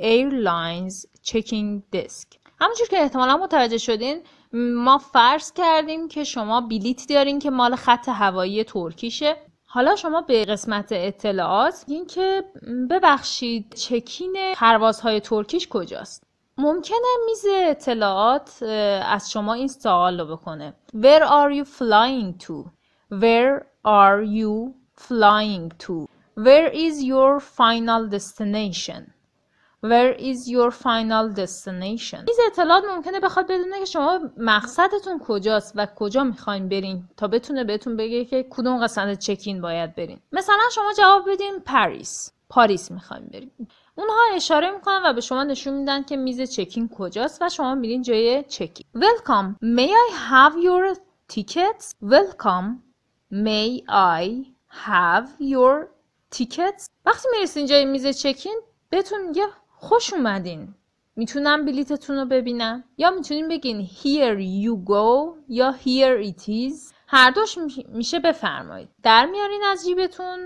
airlines checking desk همونجور که احتمالا متوجه شدین ما فرض کردیم که شما بلیت دارین که مال خط هوایی ترکیشه حالا شما به قسمت اطلاعات این که ببخشید چکین پروازهای ترکیش کجاست ممکنه میز اطلاعات از شما این سوال رو بکنه Where are you flying to? Where are you flying to? Where is your final destination? Where is your final destination? میز اطلاعات ممکنه بخواد بدونه که شما مقصدتون کجاست و کجا می‌خواین برین تا بتونه بهتون بگه که کدوم قسمت چکین باید برین. مثلا شما جواب بدین پاریس. پاریس می‌خوایم بریم اونها اشاره می‌کنن و به شما نشون میدن که میز چکین کجاست و شما میرین جای چکین. Welcome. May I have your tickets? Welcome. May I have your tickets? وقتی می‌رسین جای میز چکین بهتون میگه خوش اومدین. می‌تونم بلیتتون رو ببینم؟ یا می‌تونین بگین here you go یا here it is هر دوش میشه بفرمایید. در میارین از جیبتون.